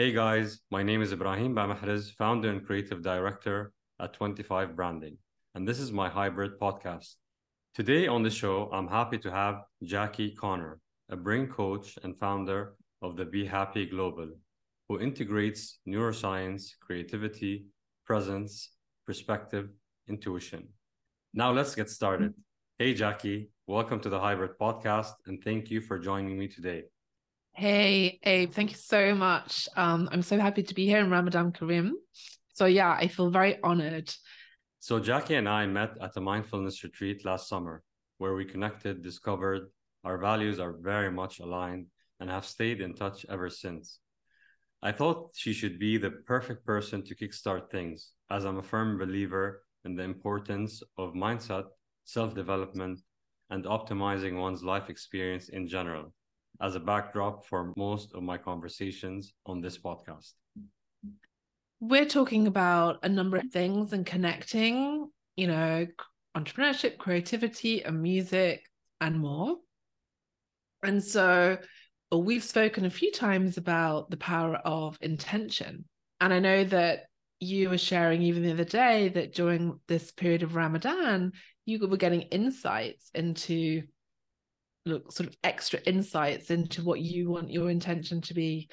Hey guys, my name is Ibrahim Bamahrez, founder and creative director at 25 Branding, and this is my hybrid podcast. Today on the show, I'm happy to have Jacqui Connor, a brain coach and founder of the Be Happy Global, who integrates neuroscience, creativity, presence, perspective, intuition. Now let's get started. Hey Jacqui, welcome to the Hybrid Podcast, and thank you for joining me today. Hey, Abe, thank you so much. Um, I'm so happy to be here in Ramadan Kareem. So, yeah, I feel very honored. So, Jacqui and I met at a mindfulness retreat last summer where we connected, discovered our values are very much aligned, and have stayed in touch ever since. I thought she should be the perfect person to kickstart things, as I'm a firm believer in the importance of mindset, self development, and optimizing one's life experience in general as a backdrop for most of my conversations on this podcast. We're talking about a number of things and connecting, you know, entrepreneurship, creativity, and music, and more. And so uh, we've spoken a few times about the power of intention. And I know that you were sharing even the other day that during this period of Ramadan, you were getting insights into look sort of extra insights into what you want your intention to be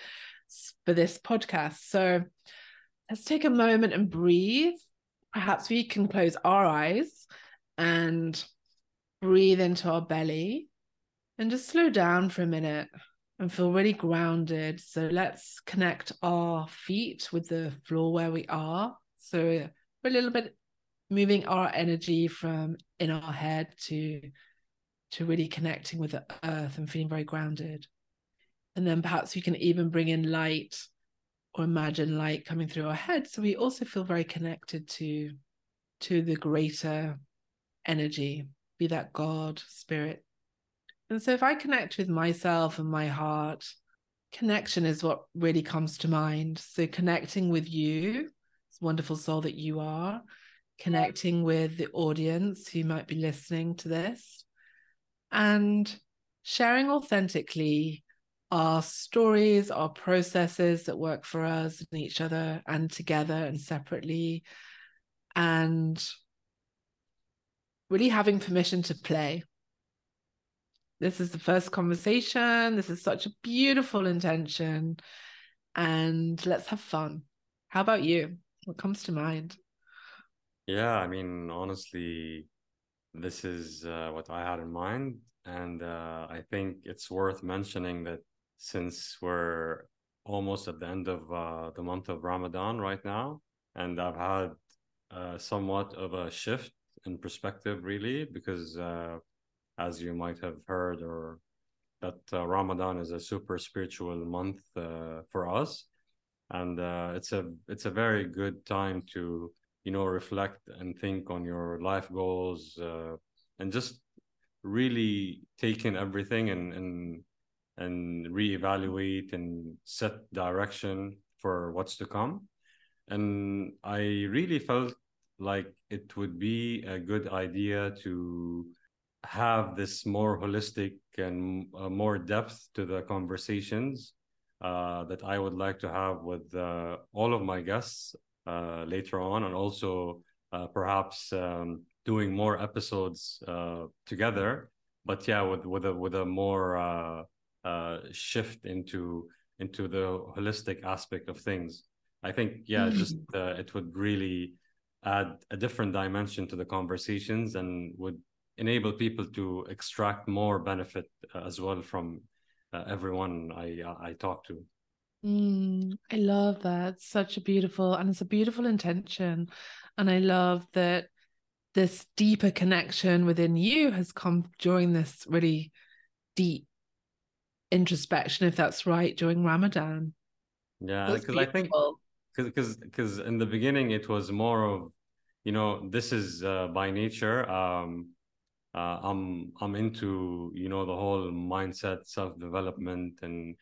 for this podcast. So let's take a moment and breathe. Perhaps we can close our eyes and breathe into our belly and just slow down for a minute and feel really grounded. So let's connect our feet with the floor where we are. So we're a little bit moving our energy from in our head to to really connecting with the earth and feeling very grounded. And then perhaps we can even bring in light or imagine light coming through our head. So we also feel very connected to, to the greater energy, be that God, spirit. And so if I connect with myself and my heart, connection is what really comes to mind. So connecting with you, this wonderful soul that you are, connecting with the audience who might be listening to this, and sharing authentically our stories, our processes that work for us and each other and together and separately. And really having permission to play. This is the first conversation. This is such a beautiful intention. And let's have fun. How about you? What comes to mind? Yeah, I mean, honestly, this is uh, what I had in mind. And uh, I think it's worth mentioning that since we're almost at the end of uh, the month of Ramadan right now, and I've had uh, somewhat of a shift in perspective, really, because uh, as you might have heard, or that uh, Ramadan is a super spiritual month for us, and it's a it's a very good time to you know reflect and think on your life goals uh, and just really take in everything and and and reevaluate and set direction for what's to come. And i really felt like it would be a good idea to have this more holistic and uh, more depth to the conversations uh, that I would like to have with uh, all of my guests later on, and also uh, perhaps um, doing more episodes uh, together. But yeah, with with a with a more shift into into the holistic aspect of things. I think yeah, mm-hmm. just it would really add a different dimension to the conversations and would enable people to extract more benefit as well from uh, everyone I I talk to. Mm, I love that. Such a beautiful, and it's a beautiful intention. And I love that this deeper connection within you has come during this really deep introspection, if that's right, during Ramadan. Yeah, because I think because because in the beginning it was more of, you know, this is uh, by nature. Um, uh, I'm I'm into you know the whole mindset, self development, and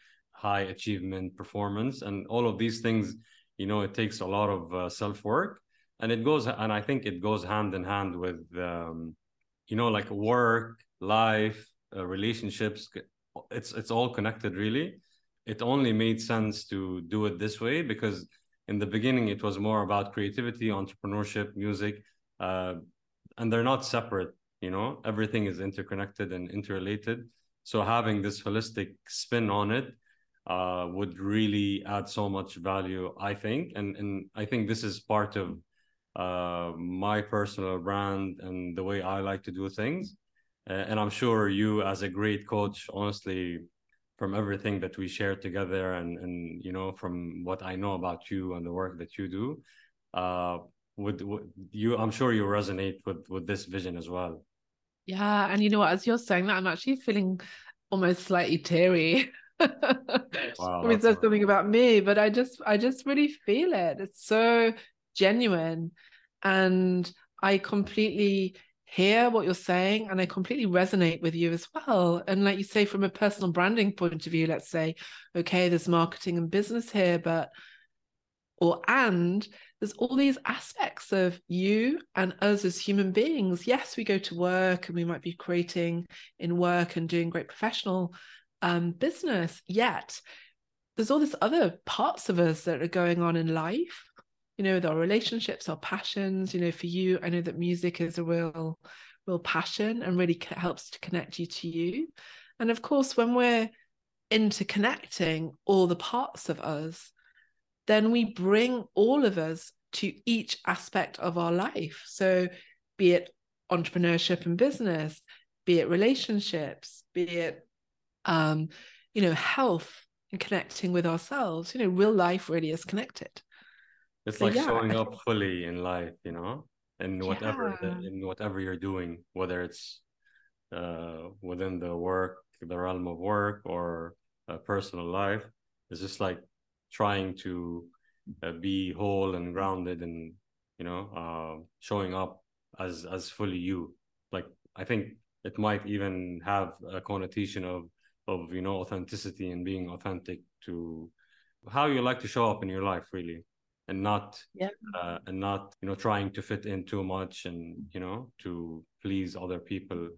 high achievement performance and all of these things you know it takes a lot of uh, self work and it goes and i think it goes hand in hand with um, you know like work life uh, relationships it's it's all connected really. It only made sense to do it this way because in the beginning it was more about creativity entrepreneurship music uh, and they're not separate you know? Everything is interconnected and interrelated. So having this holistic spin on it uh, would really add so much value i think. And and i think this is part of uh, my personal brand and the way i like to do things. Uh, and i'm sure you as a great coach honestly from everything that we share together and and you know from what I know about you and the work that you do uh would, would you I'm sure you resonate with with this vision as well. Yeah and you know what as you're saying that I'm actually feeling almost slightly teary wow, I mean, says something about me, but I just I just really feel it. It's so genuine. And I completely hear what you're saying and I completely resonate with you as well. And like you say, from a personal branding point of view, let's say, okay, there's marketing and business here, but or and there's all these aspects of you and us as human beings. Yes, we go to work and we might be creating in work and doing great professional um, business, yet there's all these other parts of us that are going on in life you know, with our relationships, our passions. You know, for you, I know that music is a real, real passion and really helps to connect you to you. And of course, when we're interconnecting all the parts of us, then we bring all of us to each aspect of our life. So, be it entrepreneurship and business, be it relationships, be it, um, you know, health and connecting with ourselves. You know, real life really is connected. It's so, like yeah, showing up fully in life, you know, in whatever yeah. in whatever you're doing, whether it's uh, within the work, the realm of work, or a personal life. It's just like trying to uh, be whole and grounded, and you know, uh, showing up as as fully you. Like I think it might even have a connotation of of you know authenticity and being authentic to how you like to show up in your life, really and not yeah. uh, and not you know trying to fit in too much and you know to please other people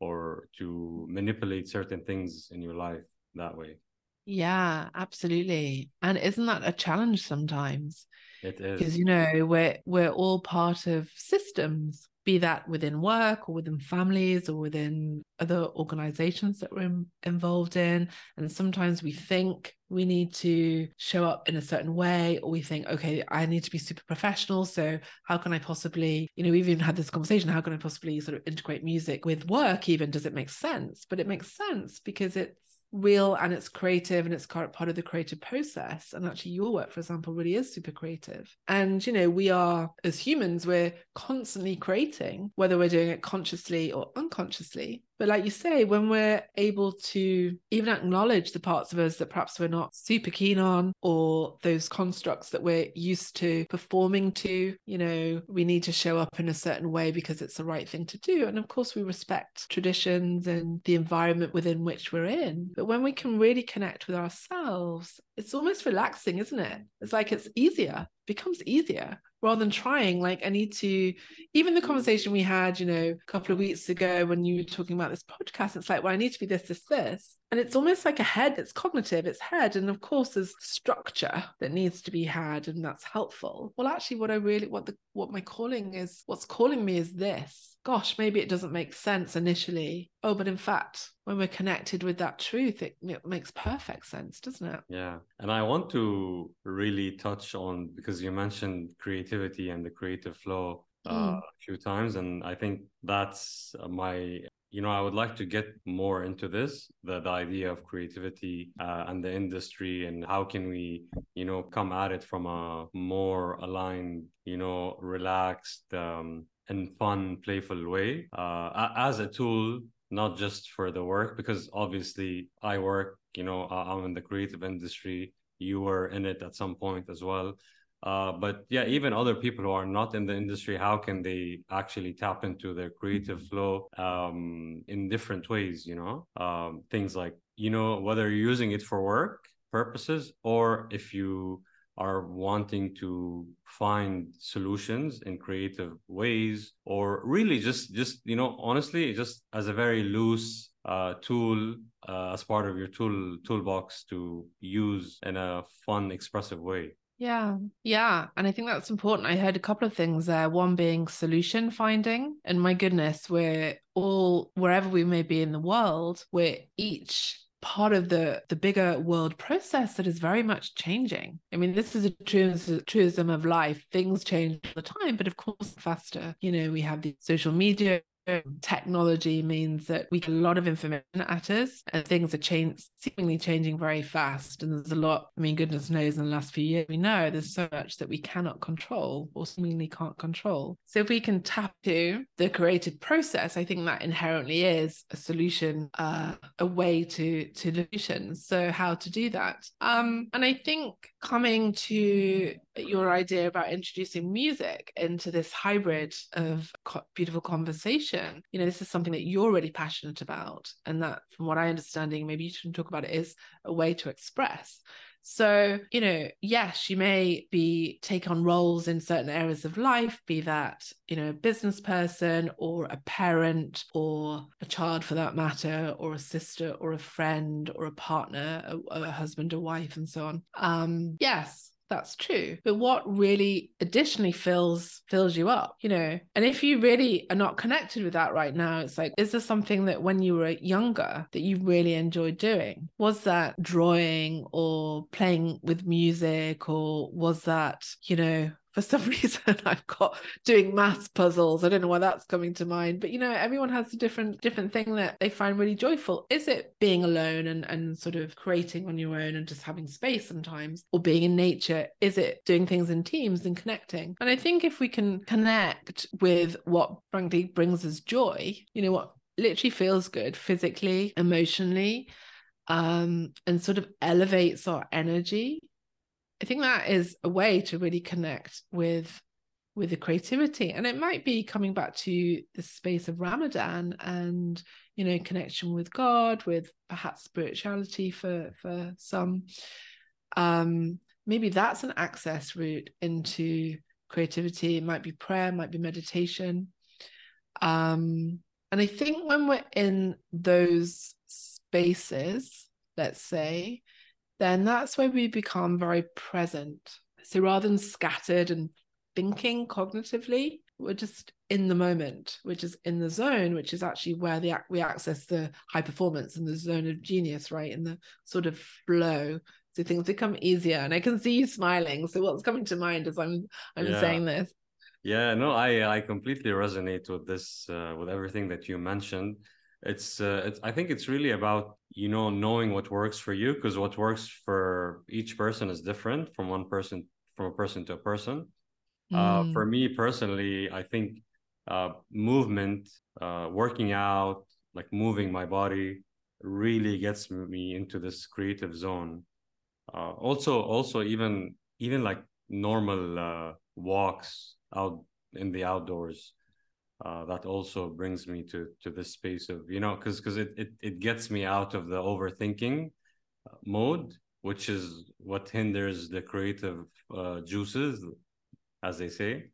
or to manipulate certain things in your life that way. Yeah absolutely. And isn't that a challenge sometimes? It is. Because you know we're we're all part of systems be that within work or within families or within other organizations that we're in, involved in. And sometimes we think we need to show up in a certain way, or we think, okay, I need to be super professional. So, how can I possibly, you know, we've even had this conversation, how can I possibly sort of integrate music with work, even? Does it make sense? But it makes sense because it's real and it's creative and it's part of the creative process. And actually your work for example really is super creative. And you know we are as humans we're constantly creating whether we're doing it consciously or unconsciously but like you say, when we're able to even acknowledge the parts of us that perhaps we're not super keen on, or those constructs that we're used to performing to, you know, we need to show up in a certain way because it's the right thing to do. And of course, we respect traditions and the environment within which we're in. But when we can really connect with ourselves, it's almost relaxing, isn't it? It's like it's easier, becomes easier rather than trying like i need to even the mm. conversation we had you know a couple of weeks ago when you were talking about this podcast it's like well i need to be this this this and it's almost like a head it's cognitive it's head and of course there's structure that needs to be had and that's helpful. Well actually what i really what the what my calling is what's calling me is this. Gosh maybe it doesn't make sense initially. Oh but in fact when we're connected with that truth it, it makes perfect sense doesn't it? Yeah and i want to really touch on because you mentioned creativity and the creative flow uh, mm. a few times and i think that's my you know i would like to get more into this the, the idea of creativity uh, and the industry and how can we you know come at it from a more aligned you know relaxed um, and fun playful way uh, as a tool not just for the work because obviously i work you know i'm in the creative industry. You were in it at some point as well uh, but yeah, even other people who are not in the industry, how can they actually tap into their creative mm-hmm. flow um, in different ways? You know, um, things like you know whether you're using it for work purposes or if you are wanting to find solutions in creative ways or really just just you know honestly just as a very loose uh, tool uh, as part of your tool toolbox to use in a fun expressive way yeah, yeah. And I think that's important. I heard a couple of things there. One being solution finding. And my goodness, we're all, wherever we may be in the world, we're each part of the the bigger world process that is very much changing. I mean, this is a truism of life. Things change all the time, but of course faster. You know, we have the social media technology means that we get a lot of information at us and things are change, seemingly changing very fast. And there's a lot, I mean, goodness knows in the last few years, we know there's so much that we cannot control or seemingly can't control. So if we can tap to the creative process, I think that inherently is a solution, uh, a way to, to solutions. So how to do that. Um, and I think coming to your idea about introducing music into this hybrid of co- beautiful conversation you know this is something that you're really passionate about and that from what i understanding maybe you can talk about it is a way to express so, you know, yes, you may be take on roles in certain areas of life, be that, you know, a business person or a parent or a child for that matter, or a sister or a friend or a partner, a, a husband a wife, and so on. Um, yes, that's true. But what really additionally fills fills you up you know? And if you really are not connected with that right now it's like is there something that when you were younger that you really enjoyed doing? Was that drawing or playing with music or was that you know for some reason I've got doing maths puzzles. I don't know why that's coming to mind, but you know, everyone has a different different thing that they find really joyful. Is it being alone and and sort of creating on your own and just having space sometimes, or being in nature? Is it doing things in teams and connecting? And I think if we can connect with what frankly brings us joy, you know, what literally feels good physically, emotionally, um, and sort of elevates our energy I think that is a way to really connect with with the creativity. And it might be coming back to the space of ramadan and you know connection with god with perhaps spirituality for for some. Um maybe that's an access route into creativity. It might be prayer might be meditation. Um and i think when we're in those spaces let's say then that's where we become very present. So rather than scattered and thinking cognitively, we're just in the moment, which is in the zone, which is actually where the we access the high performance and the zone of genius, right? In the sort of flow. So things become easier. And I can see you smiling. So what's coming to mind as I'm I'm yeah. saying this? Yeah, no, I I completely resonate with this, uh, with everything that you mentioned it's uh, it's i think it's really about you know knowing what works for you because what works for each person is different from one person from a person to a person mm. uh, for me personally i think uh, movement uh, working out like moving my body really gets me into this creative zone uh, also also even even like normal uh, walks out in the outdoors uh, that also brings me to to this space of you know because because it, it it gets me out of the overthinking uh, mode which is what hinders the creative uh, juices as they say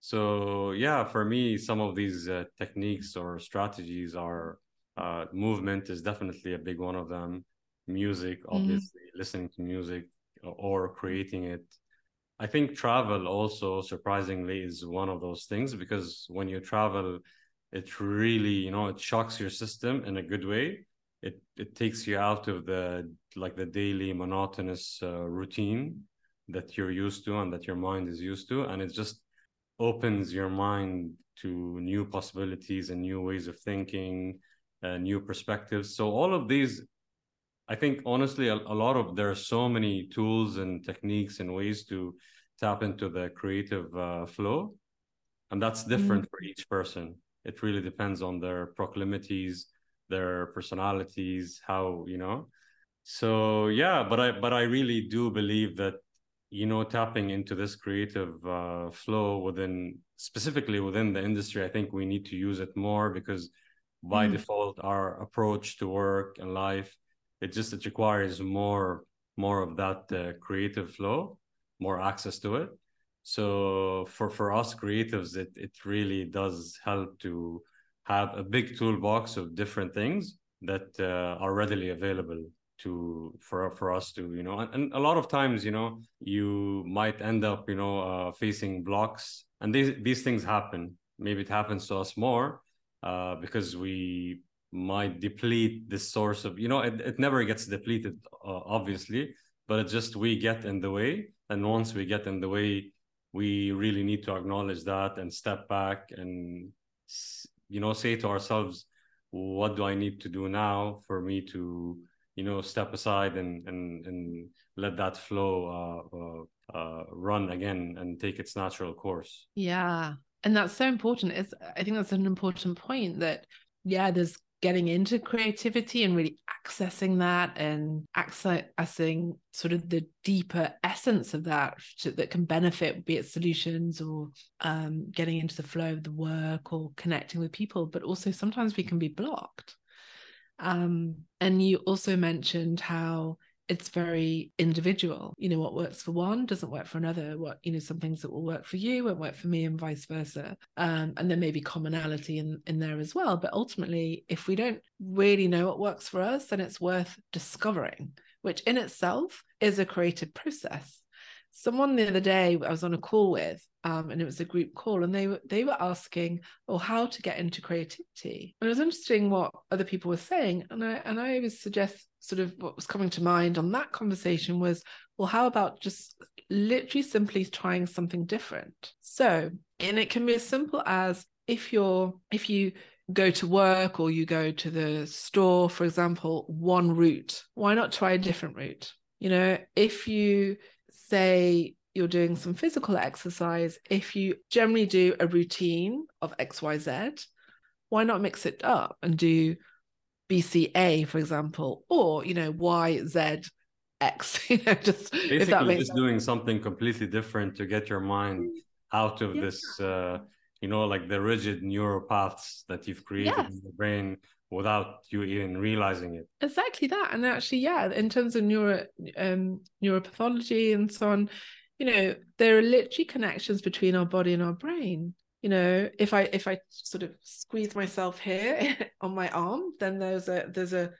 so yeah for me some of these uh, techniques or strategies are uh, movement is definitely a big one of them music mm-hmm. obviously mm. listening to music or creating it I think travel also surprisingly is one of those things because when you travel, it really, you know, it shocks your system in a good way. It it takes you out of the like the daily monotonous uh, routine that you're used to and that your mind is used to, and it just opens your mind to new possibilities and new ways of thinking, uh, new perspectives. So all of these I think honestly, a, a, lot of there are so many tools and techniques and ways to tap into the creative uh, flow, and that's different mm-hmm. for each person. It really depends on their proclivities, their personalities, how you know. So yeah, but I but I really do believe that you know tapping into this creative uh, flow within specifically within the industry, I think we need to use it more because by mm. default our approach to work and life it just it requires more more of that uh, creative flow more access to it. So for for us creatives it it really does help to have a big toolbox of different things that uh, are readily available to for for us to you know and, and, a lot of times you know you might end up you know uh, facing blocks and these these things happen. Maybe it happens to us more uh, because we might deplete this source of you know it, it never gets depleted uh, obviously but it's just we get in the way. And once we get in the way we really need to acknowledge that and step back and you know say to ourselves what do i need to do now for me to you know step aside and and and let that flow uh, uh, uh, run again and take its natural course? Yeah. And that's so important. It's i think that's an important point that yeah there's getting into creativity and really accessing that and accessing sort of the deeper essence of that to, that can benefit be it solutions or um, getting into the flow of the work or connecting with people. But also sometimes we can be blocked. Um, and you also mentioned how it's very individual. You know, what works for one doesn't work for another. What, you know, some things that will work for you won't work for me and vice versa. Um, and there may be commonality in, in there as well. But ultimately, if we don't really know what works for us, then it's worth discovering, which in itself is a creative process someone the other day I was on a call with, um, and it was a group call, and they were they were asking, "Oh, how to get into creativity?" And it was interesting what other people were saying, and I and I would suggest sort of what was coming to mind on that conversation was, well, how about just literally simply trying something different? So, and it can be as simple as if you're if you go to work or you go to the store, for example, one route, why not try a different route? You know, if you say you're doing some physical exercise, if you generally do a routine of XYZ, why not mix it up and do BCA, for example, or you know, YZX. You know, just basically just sense. doing something completely different to get your mind mm. out of yeah. this uh, you know, like the rigid neural paths that you've created yes. in the brain without you even realizing it exactly that and actually yeah in terms of neuro um neuropathology and so on you know there are literally connections between our body and our brain you know if i if i sort of squeeze myself here on my arm then there's a there's a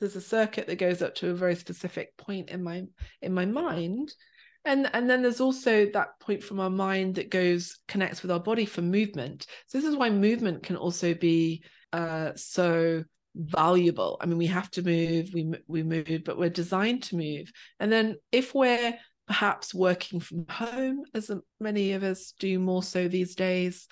there's a circuit that goes up to a very specific point in my in my mind and and then there's also that point from our mind that goes connects with our body for movement so this is why movement can also be uh, so valuable. I mean, we have to move, we we move, but we're designed to move. And then if we're perhaps working from home, as many of us do more so these days,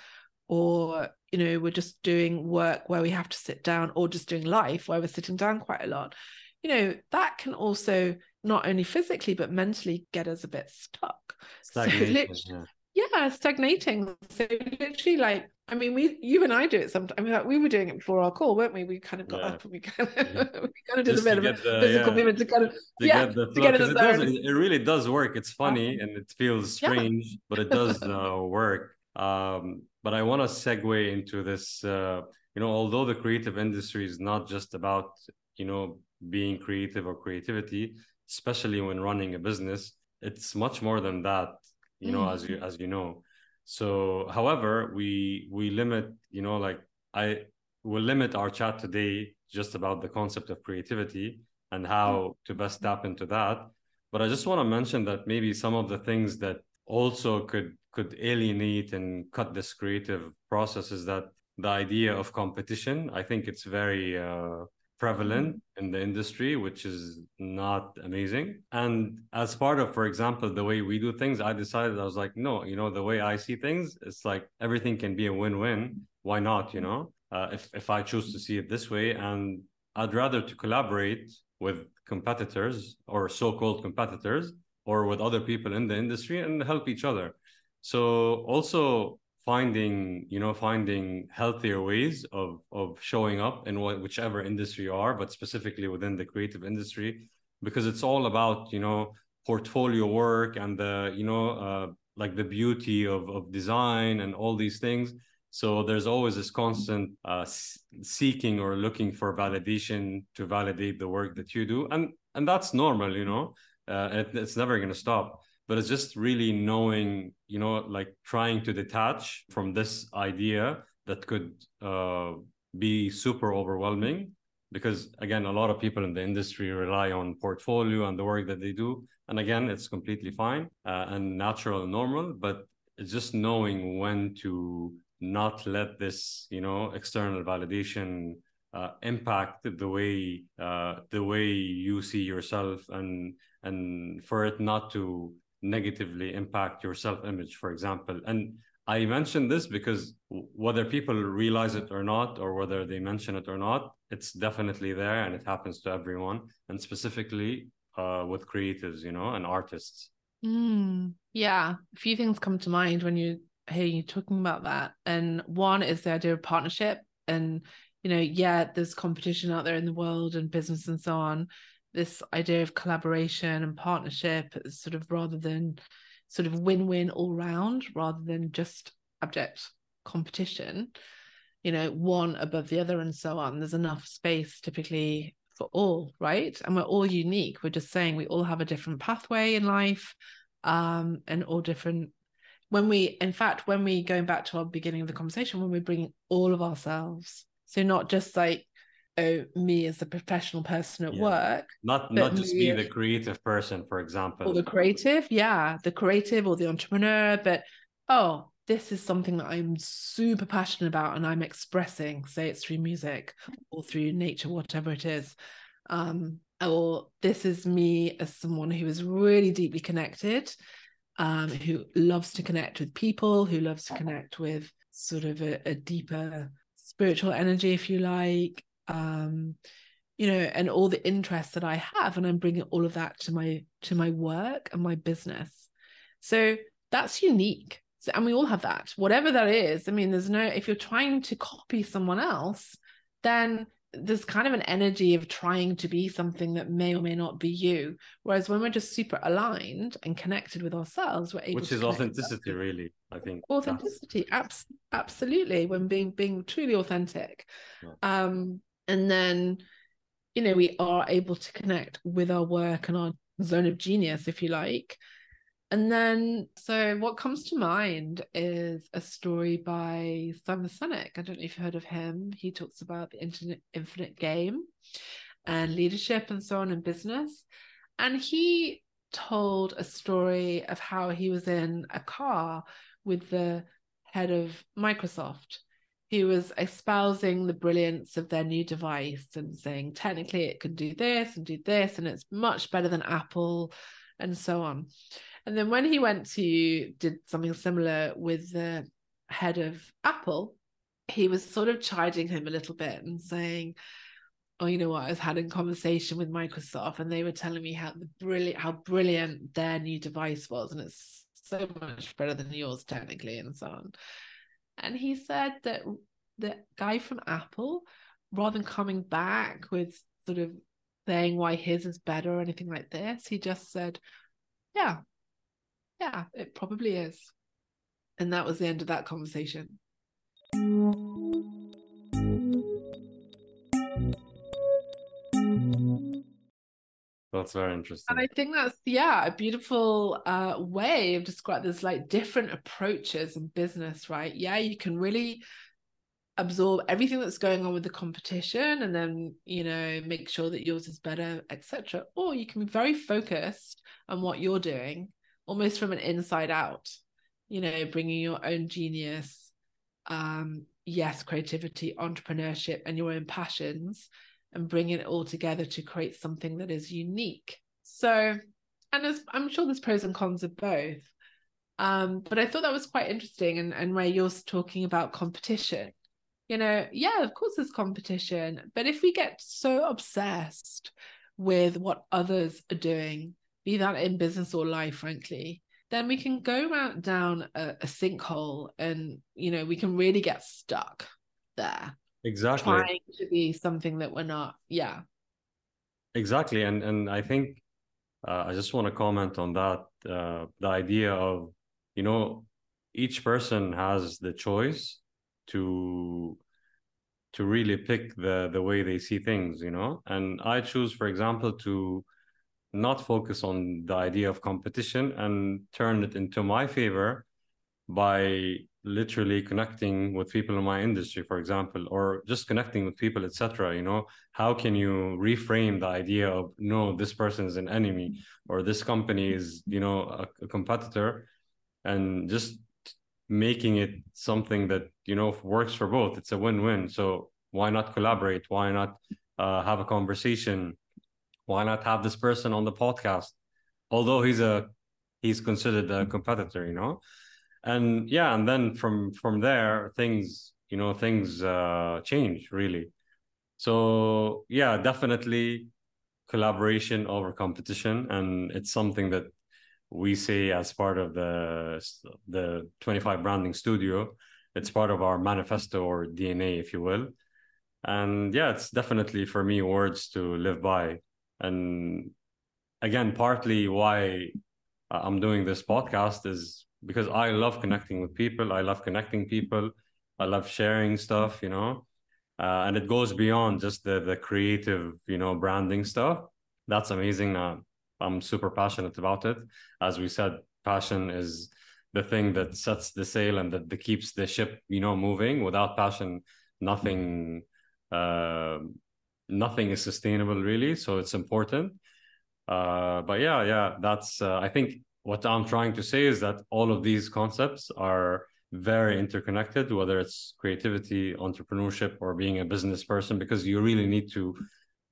or you know, we're just doing work where we have to sit down, or just doing life where we're sitting down quite a lot. You know, that can also not only physically but mentally get us a bit stuck. So yeah yeah stagnating. So literally like i mean we you and i do it sometimes I mean, like, we were doing it before our call weren't we? We kind of got yeah. up and we kind of, yeah. we kind of did Just a bit of a the, physical yeah. movement to kind of to yeah get the to get the it, does, it really does work. It's funny and it feels strange but it does uh, work. Um, but i want to segue into this uh, you know although the creative industry is not just about you know being creative or creativity especially when running a business it's much more than that you know, mm. as you as you know. So, however, we we limit, you know, like I will limit our chat today just about the concept of creativity and how mm. to best tap into that. But I just want to mention that maybe some of the things that also could could alienate and cut this creative process is that the idea of competition. I think it's very uh, prevalent mm-hmm. in the industry, which is not amazing. And as part of, for example, the way we do things, I decided I was like, no, you know, the way I see things, it's like everything can be a win-win. Why not? You know, uh, if if I choose to see it this way, and I'd rather to collaborate with competitors or so-called competitors or with other people in the industry and help each other. So also finding you know finding healthier ways of of showing up in what, whichever industry you are but specifically within the creative industry because it's all about you know portfolio work and the you know uh, like the beauty of of design and all these things. So there's always this constant uh, seeking or looking for validation to validate the work that you do. And and that's normal you know uh, it, it's never going to stop but it's just really knowing, you know, like trying to detach from this idea that could uh, be super overwhelming. Because again a lot of people in the industry rely on portfolio and the work that they do. And again it's completely fine uh, and natural and normal but it's just knowing when to not let this you know external validation uh, impact the way uh, the way you see yourself and and for it not to negatively impact your self image for example and I mention this because whether people realize it or not, or whether they mention it or not, it's definitely there and it happens to everyone, and specifically uh, with creatives, you know, and artists. Mm, yeah, a few things come to mind when you hear you talking about that. And one is the idea of partnership. And, you know, yeah, there's competition out there in the world and business and so on. This idea of collaboration and partnership sort of rather than sort of win-win all round rather than just abject competition you know one above the other and so on. There's enough space typically for all right? And we're all unique. We're just saying we all have a different pathway in life um and all different when we in fact when we going back to our beginning of the conversation when we bring all of ourselves. So not just like oh me as a professional person at yeah. work not not just be the creative person for example or the creative yeah the creative or the entrepreneur but oh this is something that i'm super passionate about and i'm expressing say it's through music or through nature whatever it is um or this is me as someone who is really deeply connected um who loves to connect with people who loves to connect with sort of a, a deeper spiritual energy if you like um you know and all the interests that i have and i'm bringing all of that to my to my work and my business. So that's unique. So, and we all have that. Whatever that is i mean there's no if you're trying to copy someone else then there's kind of an energy of trying to be something that may or may not be you. Whereas when we're just super aligned and connected with ourselves we're able which is authenticity really i think authenticity abs- absolutely when being being truly authentic. Yeah. um and then you know we are able to connect with our work and our zone of genius if you like. And then so what comes to mind is a story by simon sinek. I don't know if you've heard of him. He talks about the internet infinite game and leadership and so on in business. And he told a story of how he was in a car with the head of microsoft he was espousing the brilliance of their new device and saying technically it can do this and do this and it's much better than apple and so on. And then when he went to did something similar with the head of apple he was sort of chiding him a little bit and saying oh you know what? I was having a conversation with microsoft and they were telling me how the brilliant how brilliant their new device was and it's so much better than yours technically and so on and he said that the guy from Apple, rather than coming back with sort of saying why his is better or anything like this, he just said, Yeah, yeah, it probably is. And that was the end of that conversation. That's very interesting. And I think that's yeah, a beautiful uh way of describing there's like different approaches in business, right? Yeah, you can really absorb everything that's going on with the competition and then you know make sure that yours is better etc or you can be very focused on what you're doing almost from an inside out you know bringing your own genius um yes creativity entrepreneurship and your own passions and bringing it all together to create something that is unique. So, and there's, I'm sure there's pros and cons of both. Um, but I thought that was quite interesting. And, and where you're talking about competition, you know, yeah, of course there's competition. But if we get so obsessed with what others are doing, be that in business or life, frankly, then we can go out down a, a sinkhole and, you know, we can really get stuck there exactly. trying to be something that we're not yeah. Exactly and and i think uh, i just want to comment on that uh, the idea of you know each person has the choice to to really pick the the way they see things you know? And i choose for example to not focus on the idea of competition and turn it into my favor by literally connecting with people in my industry for example or just connecting with people etc you know? How can you reframe the idea of no this person is an enemy or this company is you know a, a competitor and just making it something that you know works for both. It's a win-win. So why not collaborate? Why not uh, have a conversation? Why not have this person on the podcast? Although he's a he's considered a competitor you know and yeah and then from from there things you know things uh change really. So yeah definitely collaboration over competition. And it's something that we say as part of the the 25 branding studio. It's part of our manifesto or dna if you will. And yeah it's definitely for me words to live by. And again partly why i'm doing this podcast is because I love connecting with people. I love connecting people. I love sharing stuff, you know, uh, and it goes beyond just the the creative, you know, branding stuff. That's amazing. Uh, I'm super passionate about it. As we said, passion is the thing that sets the sail and that, that keeps the ship, you know, moving. Without passion, nothing, uh, nothing is sustainable, really. So it's important. Uh, but yeah, yeah, that's. Uh, I think what I'm trying to say is that all of these concepts are very interconnected, whether it's creativity, entrepreneurship, or being a business person, because you really need to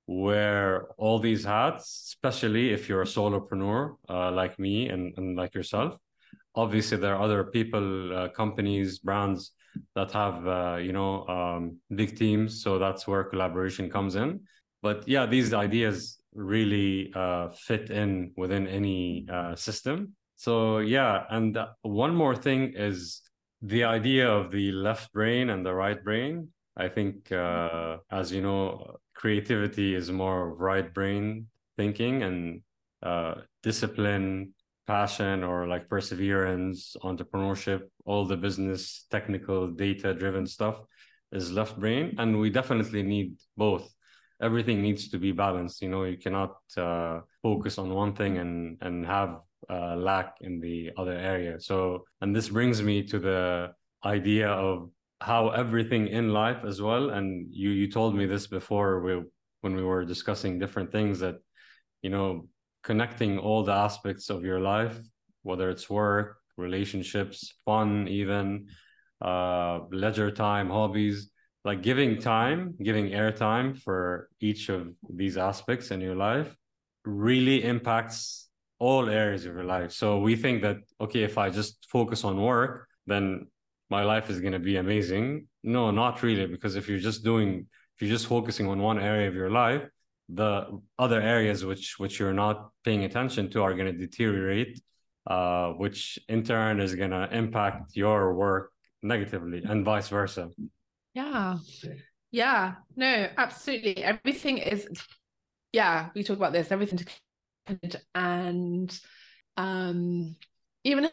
wear all these hats, especially if you're a solopreneur uh, like me and, and like yourself. Obviously, there are other people, uh, companies, brands that have, uh, you know, um, big teams. So that's where collaboration comes in. But yeah, these ideas really uh, fit in within any uh, system. So yeah, and one more thing is the idea of the left brain and the right brain. I think, uh, as you know, creativity is more right brain thinking, and uh, discipline, passion, or like perseverance, entrepreneurship, all the business, technical, data driven stuff is left brain. And we definitely need both everything needs to be balanced. You know you cannot uh, focus on one thing and and have uh, lack in the other area. So and this brings me to the idea of how everything in life as well. And you you told me this before we when we were discussing different things that you know connecting all the aspects of your life whether it's work relationships fun even uh leisure time hobbies like giving time, giving airtime for each of these aspects in your life really impacts all areas of your life. So we think that, okay, if I just focus on work, then my life is going to be amazing. No, not really, because if you're just doing, if you're just focusing on one area of your life, the other areas which which you're not paying attention to are going to deteriorate, uh, which in turn is going to impact your work negatively and vice versa. Yeah. Yeah. No, absolutely. Everything is yeah, we talk about this, everything and um even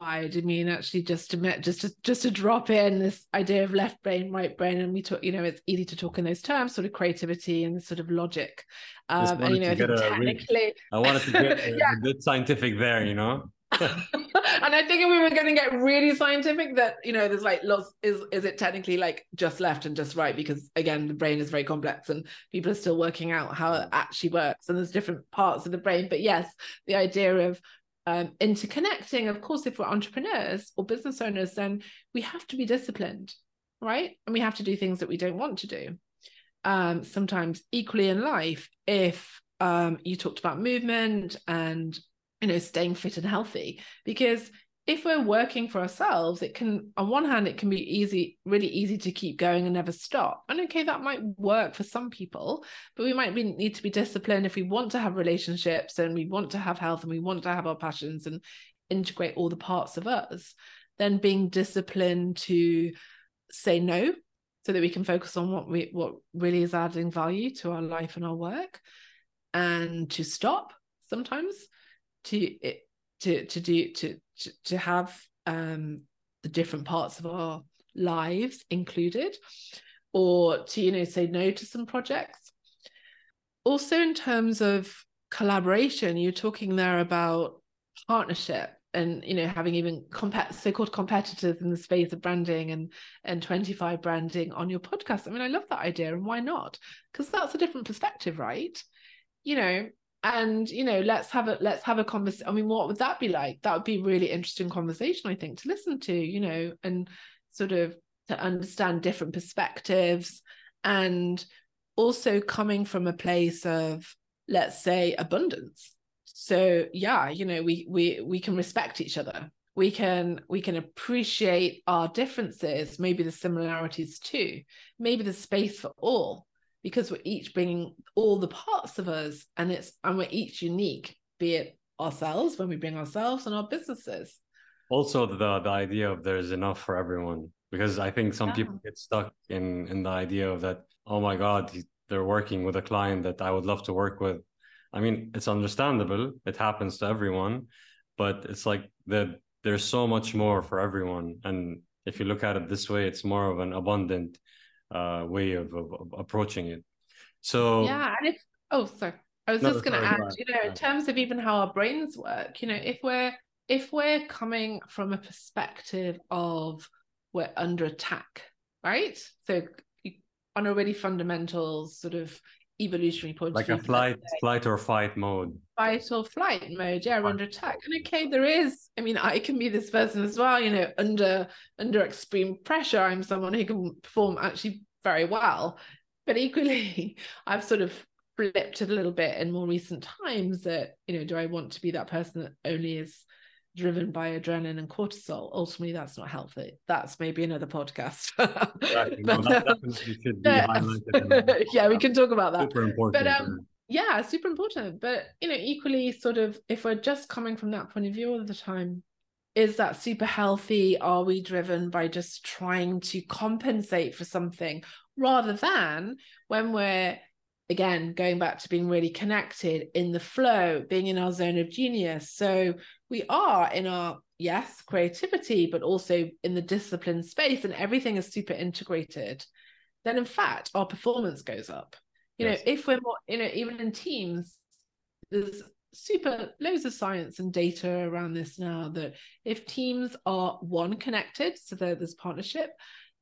I mean actually just to just to just to drop in this idea of left brain, right brain, and we talk, you know, it's easy to talk in those terms, sort of creativity and sort of logic. Um and you know, I technically I wanted to get a, yeah. a bit scientific there, you know. and I think if we were going to get really scientific, that you know, there's like lots. Is is it technically like just left and just right? Because again, the brain is very complex, and people are still working out how it actually works. And there's different parts of the brain. But yes, the idea of um, interconnecting. Of course, if we're entrepreneurs or business owners, then we have to be disciplined, right? And we have to do things that we don't want to do. Um, sometimes, equally in life, if um, you talked about movement and you know staying fit and healthy. Because if we're working for ourselves it can on one hand it can be easy really easy to keep going and never stop. And okay that might work for some people but we might be, need to be disciplined if we want to have relationships and we want to have health and we want to have our passions and integrate all the parts of us then being disciplined to say no so that we can focus on what we what really is adding value to our life and our work and to stop sometimes to to to do to to have um the different parts of our lives included or to you know say no to some projects. Also in terms of collaboration you're talking there about partnership and you know having even comp- so-called competitors in the space of branding and and 25 branding on your podcast. I mean i love that idea and why not? Because that's a different perspective right? You know and you know let's have a let's have a conversation i mean what would that be like? That would be really interesting conversation i think to listen to you know and sort of to understand different perspectives and also coming from a place of let's say abundance. So yeah you know we we we can respect each other. We can we can appreciate our differences maybe the similarities too maybe the space for all because we're each bringing all the parts of us and it's and we're each unique be it ourselves when we bring ourselves and our businesses. Also the the idea of there's enough for everyone because i think some yeah. people get stuck in in the idea of that oh my god they're working with a client that i would love to work with. I mean it's understandable. It happens to everyone but it's like that there's so much more for everyone. And if you look at it this way it's more of an abundant uh, way of, of, of, approaching it. So yeah, and if oh sorry, I was no, just going to add, you know, in terms of even how our brains work, you know, if we're if we're coming from a perspective of we're under attack, right? So on a really fundamental sort of evolutionary point like a flight flight or fight mode. fight or flight mode yeah we're under attack. And okay there is i mean i can be this person as well you know under under extreme pressure i'm someone who can perform actually very well. But equally i've sort of flipped it a little bit in more recent times that you know do i want to be that person that only is driven by adrenaline and cortisol ultimately that's not healthy. That's maybe another podcast. Right. but, no, that yeah we can talk about that. Super important but um yeah super important. But you know equally sort of if we're just coming from that point of view all the time is that super healthy? Are we driven by just trying to compensate for something rather than when we're again going back to being really connected in the flow being in our zone of genius? So we are in our yes creativity but also in the discipline space and everything is super integrated then in fact our performance goes up you yes. know if we're more you know even in teams there's super loads of science and data around this now that if teams are one connected so there's partnership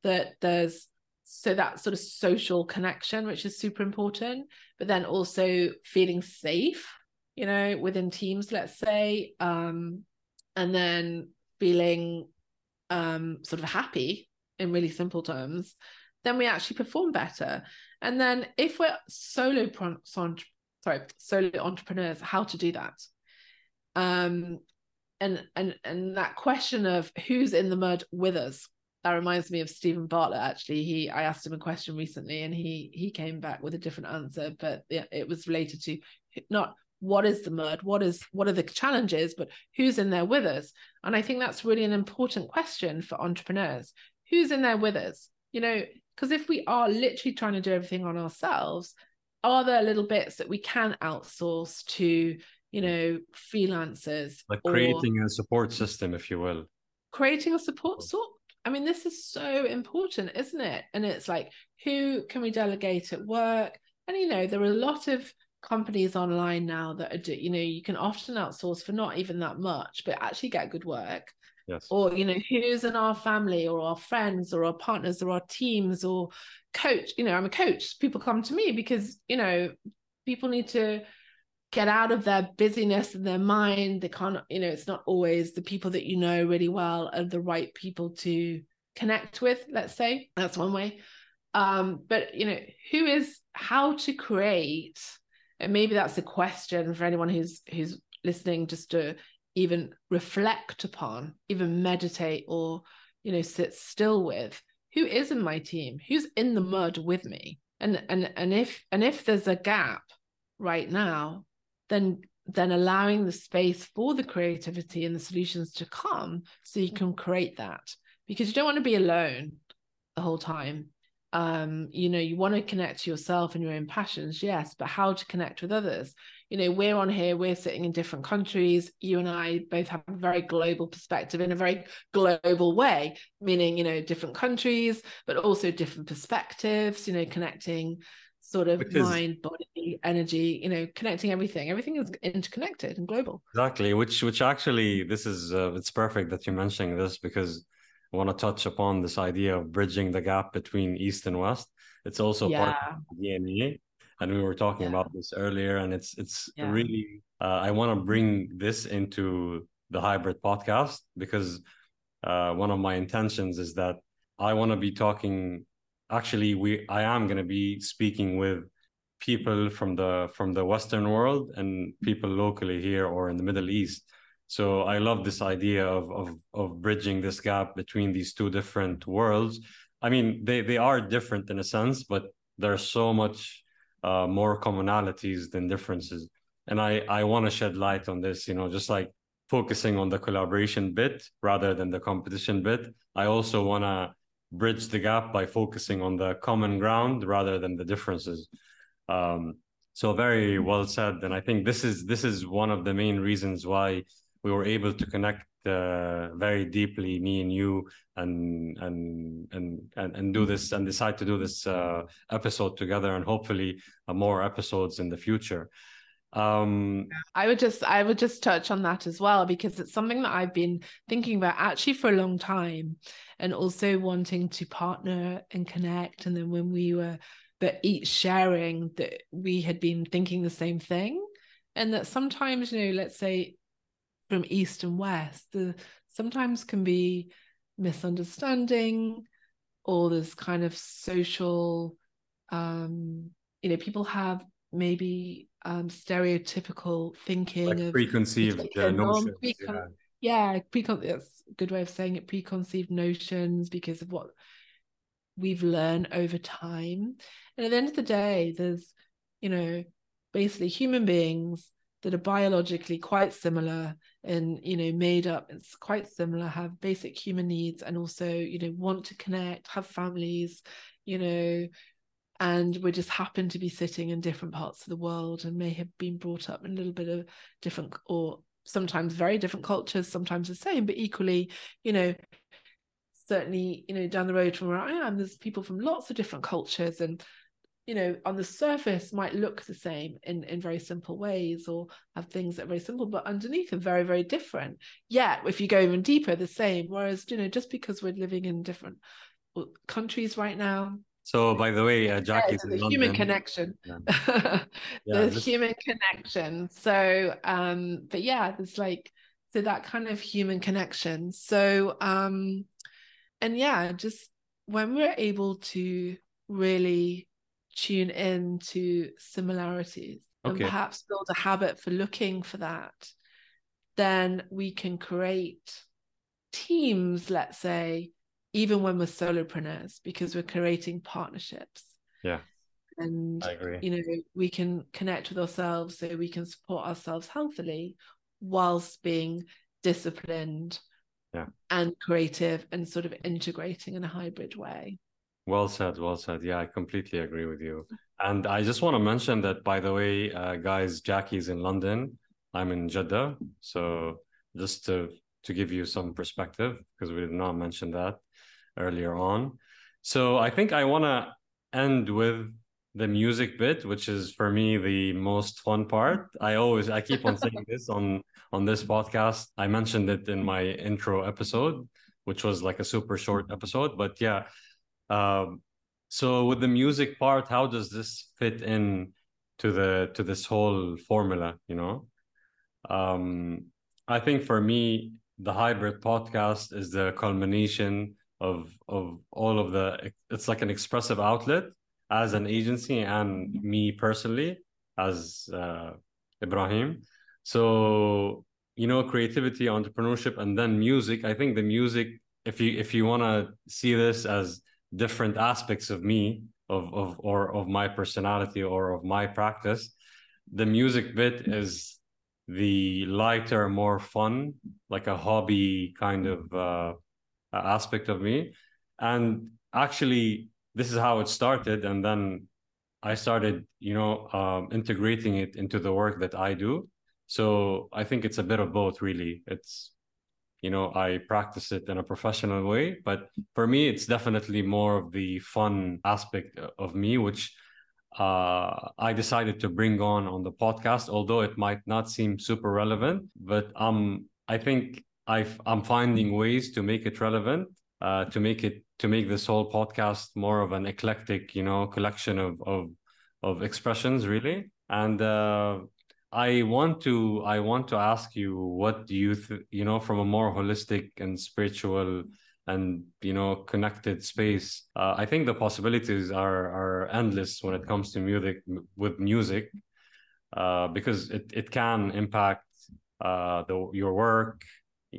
that there's so that sort of social connection which is super important but then also feeling safe you know within teams let's say um and then feeling um sort of happy in really simple terms then we actually perform better and then if we're solo sorry solo entrepreneurs how to do that um and and and that question of who's in the mud with us that reminds me of Steven Bartlett. Actually, he I asked him a question recently, and he he came back with a different answer, but it was related to not what is the mud, what is what are the challenges, but who's in there with us. And I think that's really an important question for entrepreneurs. Who's in there with us? You know, because if we are literally trying to do everything on ourselves, are there little bits that we can outsource to, you know, freelancers? Like creating a support system, if you will. Creating a support sort I mean, this is so important, isn't it? And it's like, who can we delegate at work? And, you know, there are a lot of companies online now that are, do, you know, you can often outsource for not even that much, but actually get good work. Yes. Or, you know, who's in our family or our friends or our partners or our teams or coach. You know, I'm a coach. People come to me because, you know, people need to get out of their busyness and their mind. They can't, you know, it's not always the people that you know really well are the right people to connect with, let's say. That's one way. Um, but you know, who is how to create, and maybe that's a question for anyone who's who's listening just to even reflect upon, even meditate or you know, sit still with who is in my team, who's in the mud with me. And and and if and if there's a gap right now, then then allowing the space for the creativity and the solutions to come so you can create that. Because you don't want to be alone the whole time um you know you want to connect to yourself and your own passions yes but how to connect with others you know we're on here we're sitting in different countries you and i both have a very global perspective in a very global way meaning you know different countries but also different perspectives you know connecting sort of because, mind, body, energy, you know, connecting everything. Everything is interconnected and global. Exactly. Which which actually this is uh, it's perfect that you're mentioning this because I want to touch upon this idea of bridging the gap between East and West. It's also yeah. part of the DNA. And we were talking yeah. about this earlier, and it's it's yeah. really uh, I want to bring this into the hybrid podcast because uh, one of my intentions is that I want to be talking actually we I am going to be speaking with people from the from the western world and people locally here or in the middle east so i love this idea of of of bridging this gap between these two different worlds. I mean they they are different in a sense but there's so much uh, more commonalities than differences. And i i want to shed light on this you know just like focusing on the collaboration bit rather than the competition bit i also want to bridge the gap by focusing on the common ground rather than the differences. Um, so very well said, and I think this is this is one of the main reasons why we were able to connect uh, very deeply, me and you, and and and and, and do this and decide to do this uh, episode together, and hopefully uh, more episodes in the future. Um, I would just I would just touch on that as well because it's something that I've been thinking about actually for a long time and also wanting to partner and connect and then when we were but each sharing that we had been thinking the same thing and that sometimes you know let's say from east and west the sometimes can be misunderstanding or there's kind of social um you know people have maybe um, stereotypical thinking like of preconceived uh, notions. Precon- yeah, yeah precon- that's a good way of saying it. Preconceived notions because of what we've learned over time. And at the end of the day, there's, you know, basically human beings that are biologically quite similar and you know made up. It's quite similar have basic human needs and also you know want to connect have families you know and we just happen to be sitting in different parts of the world and may have been brought up in a little bit of different or sometimes very different cultures sometimes the same but equally you know certainly you know down the road from where i am there's people from lots of different cultures and you know on the surface might look the same in in very simple ways or have things that are very simple but underneath are very very different yet if you go even deeper the same whereas you know just because we're living in different countries right now so, by the way, uh, Jacqui, yeah, the human connection, yeah. the yeah, this... human connection. So, um, but yeah, there's like so that kind of human connection. So, um, and yeah, just when we're able to really tune in to similarities okay. and perhaps build a habit for looking for that, then we can create teams, let's say, even when we're solopreneurs because we're creating partnerships yeah and I agree. you know we can connect with ourselves so we can support ourselves healthily whilst being disciplined yeah. and creative and sort of integrating in a hybrid way well said well said yeah i completely agree with you and i just want to mention that by the way uh, guys Jacqui's in london i'm in jeddah so just to to give you some perspective because we did not mention that earlier on. So I think I want to end with the music bit, which is for me the most fun part. I always I keep on saying this on on this podcast. I mentioned it in my intro episode, which was like a super short episode, but yeah. Um, so with the music part, how does this fit in to the to this whole formula? You know, um, I think for me, the hybrid podcast is the culmination of of all of the it's like an expressive outlet as an agency and me personally as uh, Ibrahim. So you know, creativity, entrepreneurship, and then music. I think the music, if you if you want to see this as different aspects of me, of of or of my personality or of my practice, the music bit is the lighter, more fun, like a hobby kind of uh, aspect of me. And actually this is how it started. And then i started you know um, integrating it into the work that i do. So i think it's a bit of both really. It's you know i practice it in a professional way but for me it's definitely more of the fun aspect of me which uh, I decided to bring on on the podcast, although it might not seem super relevant, but um, I think I've, I'm finding ways to make it relevant, uh, to make it to make this whole podcast more of an eclectic, you know, collection of of of expressions, really. And uh, I want to I want to ask you, what do you th- you know from a more holistic and spiritual and you know connected space uh, i think the possibilities are are endless when it comes to music with music uh, because it, it can impact uh, the, your work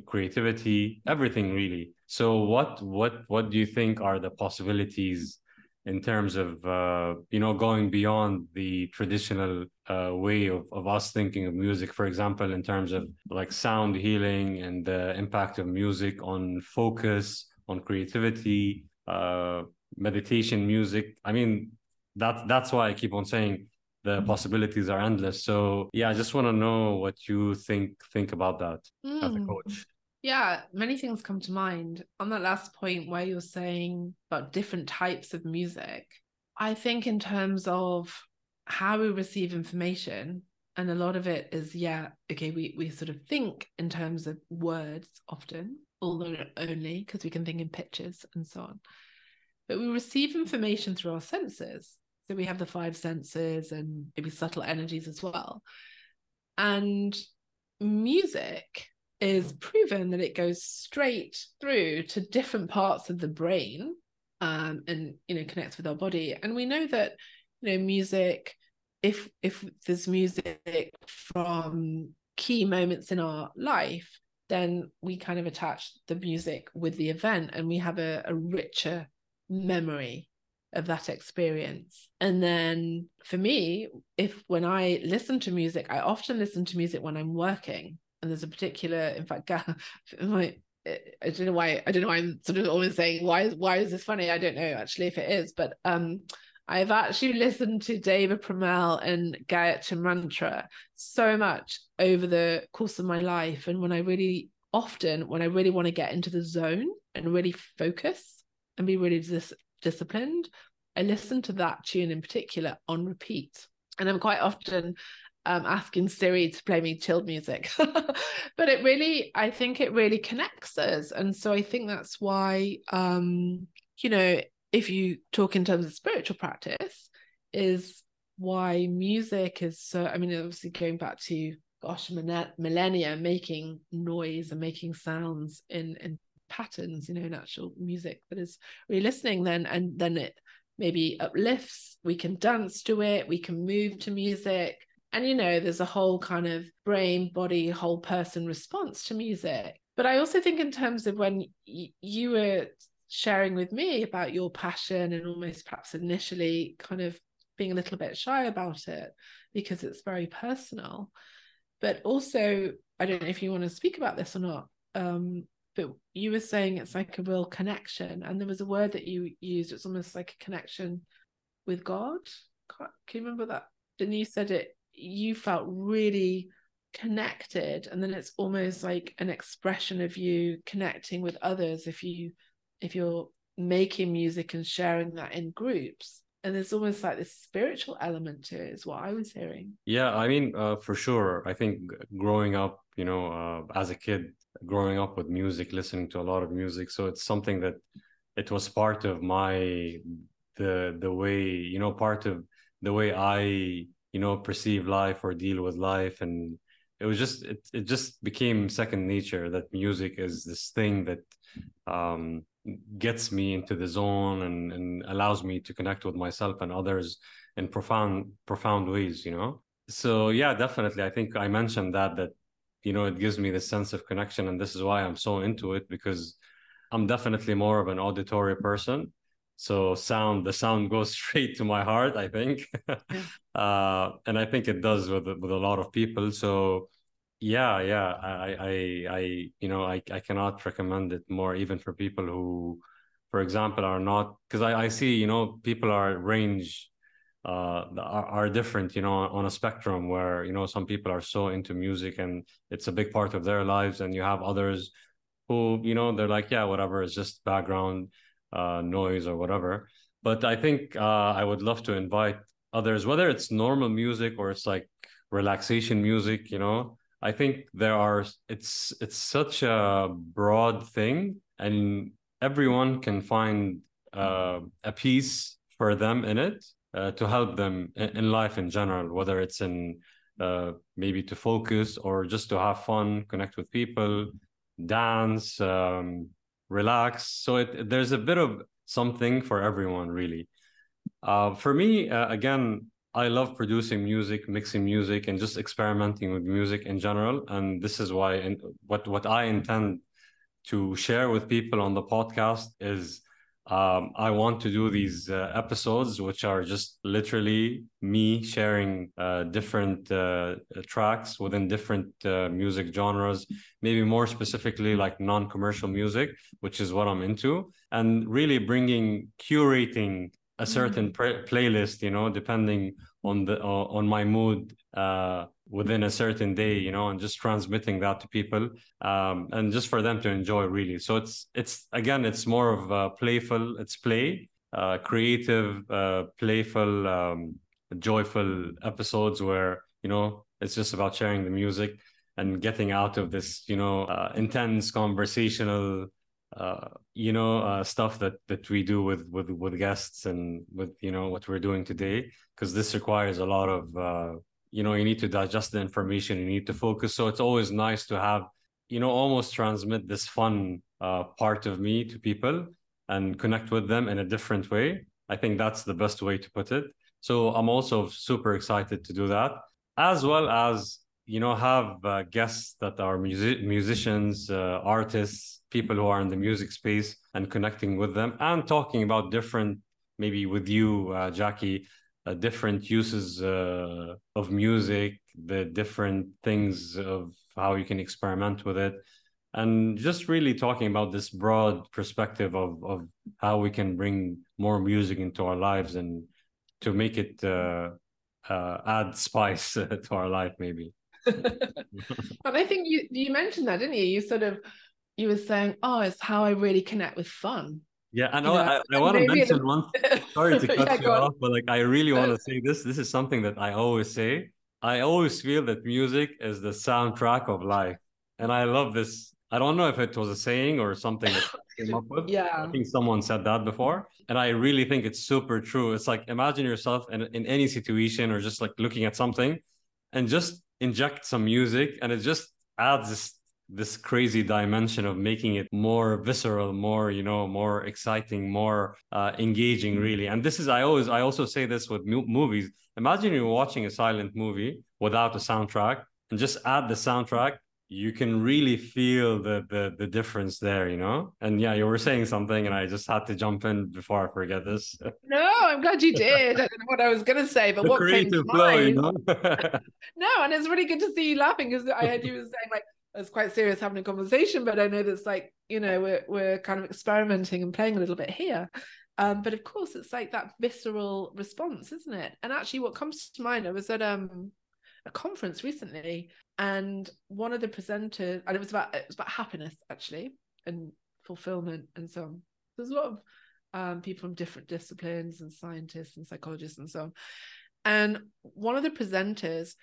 creativity everything really. So what what what do you think are the possibilities in terms of uh, you know going beyond the traditional uh, way of, of us thinking of music for example in terms of like sound healing and the impact of music on focus on creativity uh, meditation music i mean that's that's why i keep on saying the mm. possibilities are endless so yeah i just want to know what you think think about that mm. as a hmm. coach yeah, many things come to mind. On that last point where you're saying about different types of music, I think in terms of how we receive information, and a lot of it is, yeah, okay, we, we sort of think in terms of words often, although only because we can think in pictures and so on. But we receive information through our senses. So we have the five senses and maybe subtle energies as well. And music is proven that it goes straight through to different parts of the brain um, and you know connects with our body. And we know that you know music if if there's music from key moments in our life then we kind of attach the music with the event and we have a, a richer memory of that experience. And then for me if when i listen to music i often listen to music when i'm working and there's a particular in fact my I don't know why I don't know why I'm sort of always saying why is why is this funny? I don't know actually if it is but um I've actually listened to Deva Premal and Gayatri Mantra so much over the course of my life and when I really often when I really want to get into the zone and really focus and be really dis- disciplined I listen to that tune in particular on repeat. And I'm quite often um, asking Siri to play me chilled music. but it really, I think it really connects us. And so I think that's why, um, you know, if you talk in terms of spiritual practice, is why music is so, I mean, obviously going back to, gosh, millennia, making noise and making sounds in, in patterns, you know, natural music that is really listening then, and then it maybe uplifts, we can dance to it, we can move to music and, you know, there's a whole kind of brain, body, whole person response to music. But I also think, in terms of when y- you were sharing with me about your passion and almost perhaps initially kind of being a little bit shy about it because it's very personal. But also, I don't know if you want to speak about this or not. Um, but you were saying it's like a real connection, and there was a word that you used. It's almost like a connection with God. Can you remember that? And you said it you felt really connected and then it's almost like an expression of you connecting with others if you if you're making music and sharing that in groups. And there's almost like this spiritual element to it is what i was hearing. Yeah i mean uh, for sure. I think growing up you know uh, as a kid growing up with music listening to a lot of music so it's something that it was part of my the the way you know part of the way i you know perceive life or deal with life. And it was just it, it just became second nature that music is this thing that um, gets me into the zone and, and allows me to connect with myself and others in profound profound ways you know? So yeah definitely. I think i mentioned that that you know it gives me the sense of connection. And this is why i'm so into it because i'm definitely more of an auditory person so sound the sound goes straight to my heart i think. Uh, and i think it does with with a lot of people. So yeah yeah i i i you know i, I cannot recommend it more even for people who for example are not because I, I see you know people are range uh, are, are different you know on a spectrum where you know some people are so into music and it's a big part of their lives and you have others who you know they're like yeah whatever it's just background uh, noise or whatever. But I think uh, I would love to invite others, whether it's normal music or it's like relaxation music, you know. I think there are it's it's such a broad thing and everyone can find uh, a piece for them in it uh, to help them in, life in general, whether it's in uh, maybe to focus or just to have fun, connect with people, dance, um, relax. So it, there's a bit of something for everyone, really. Uh, for me, uh, again, I love producing music, mixing music, and just experimenting with music in general. And this is why, and what what I intend to share with people on the podcast is um, I want to do these uh, episodes, which are just literally me sharing uh, different uh, tracks within different uh, music genres, maybe more specifically like non commercial music, which is what I'm into, and really bringing, curating a certain mm-hmm. playlist, you know, depending on the on my mood uh, within a certain day, you know, and just transmitting that to people, um, and just for them to enjoy really. So it's it's again, it's more of a playful. It's play, uh, creative, uh, playful, um, joyful episodes where you know it's just about sharing the music and getting out of this, you know, uh, intense conversational uh, you know uh, stuff that that we do with with with guests and with you know what we're doing today because this requires a lot of uh, you know you need to digest the information you need to focus. So it's always nice to have you know almost transmit this fun uh, part of me to people and connect with them in a different way. I think that's the best way to put it. So i'm also super excited to do that as well as you know have uh, guests that are music musicians uh, artists people who are in the music space and connecting with them and talking about different maybe with you uh, Jacqui uh, different uses uh, of music the different things of how you can experiment with it and just really talking about this broad perspective of of how we can bring more music into our lives and to make it uh, add spice to our life maybe but I think you you mentioned that, didn't you? You sort of you were saying, "Oh, it's how I really connect with fun." Yeah, I know. You know? I, I want to mention one. Sorry to cut yeah, you off, but like I really want to say this. This is something that I always say. I always feel that music is the soundtrack of life, and I love this. I don't know if it was a saying or something that I came up with. Yeah, I think someone said that before, and I really think it's super true. It's like imagine yourself in in any situation or just like looking at something, and just inject some music and it just adds this this crazy dimension of making it more visceral more you know more exciting more uh, engaging mm-hmm. really. And this is i always i also say this with mu- movies. Imagine you're watching a silent movie without a soundtrack and just add the soundtrack you can really feel the, the the difference there you know? And yeah you were saying something and i just had to jump in before i forget this. No i'm glad you did. I don't know what i was going to say but the what came to flow, mind you know? no and it's really good to see you laughing because i heard you were saying like it's quite serious having a conversation but i know that's like you know we're, we're kind of experimenting and playing a little bit here. Um, but of course it's like that visceral response isn't it? And actually what comes to mind i was at um a conference recently and one of the presenters and it was about it was about happiness actually and fulfillment and so on. There's a lot of um, people from different disciplines and scientists and psychologists and so on. And one of the presenters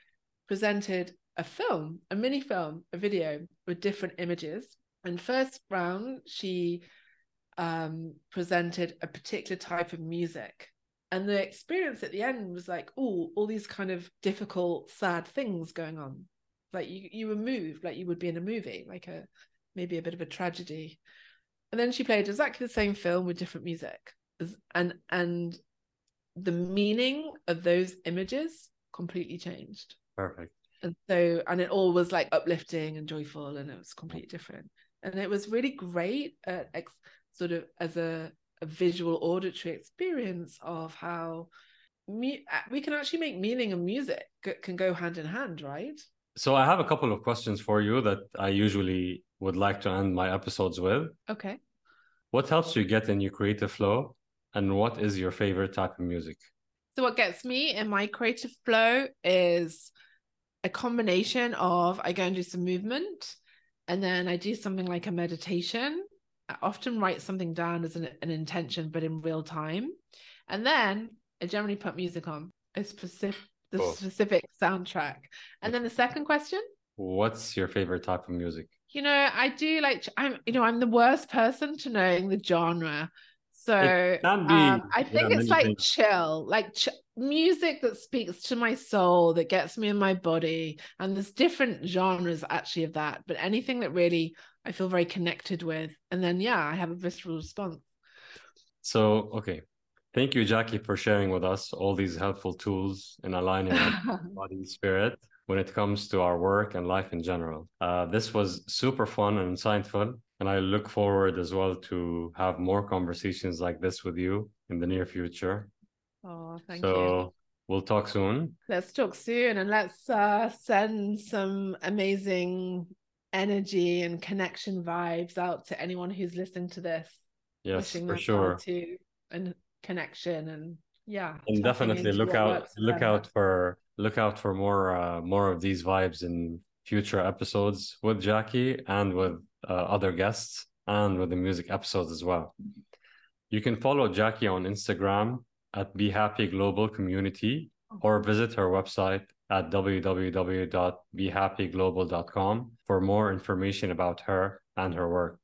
presented a film a mini film a video with different images. And first round she um, presented a particular type of music. And the experience at the end was like oh all these kind of difficult sad things going on. Like you you were moved like you would be in a movie like a maybe a bit of a tragedy. And then she played exactly the same film with different music. And and the meaning of those images completely changed. Perfect and so and it all was like uplifting and joyful and it was completely different. And it was really great at ex- sort of as a a visual auditory experience of how mu- uh, we can actually make meaning and music can go hand in hand right? So i have a couple of questions for you that i usually would like to end my episodes with. Okay. What helps you get in your creative flow and what is your favorite type of music? So what gets me in my creative flow is a combination of i go and do some movement and then i do something like a meditation I often write something down as an, an intention, but in real time. And then I generally put music on. a specific the Cool. specific soundtrack. And then the second question, What's your favorite type of music? you know, I do like I'm you know, I'm the worst person to knowing the genre. So um, I think yeah, it's like things. chill, like ch- music that speaks to my soul, that gets me in my body. And there's different genres actually of that, but anything that really I feel very connected with. And then yeah, I have a visceral response. So, okay. Thank you, Jacqui, for sharing with us all these helpful tools in aligning our body and spirit when it comes to our work and life in general. Uh, this was super fun and insightful, and I look forward as well to have more conversations like this with you in the near future. oh, thank so you. we'll talk soon. Let's talk soon and let's uh, send some amazing energy and connection vibes out to anyone who's listening to this. Yes, for sure. gratitude and connection and yeah And definitely look out look them. out for look out for more uh, more of these vibes in future episodes with Jacqui and with Uh, other guests and with the music episodes as well. You can follow Jacqui on Instagram at Be Happy Global Community or visit her website at www.behappyglobal.com for more information about her and her work.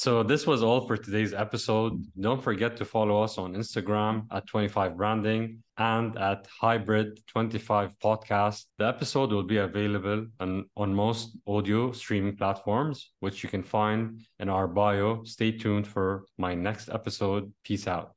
So this was all for today's episode. Don't forget to follow us on Instagram at 25 Branding and at Hybrid 25 Podcast. The episode will be available on, on most audio streaming platforms, which you can find in our bio. Stay tuned for my next episode. Peace out.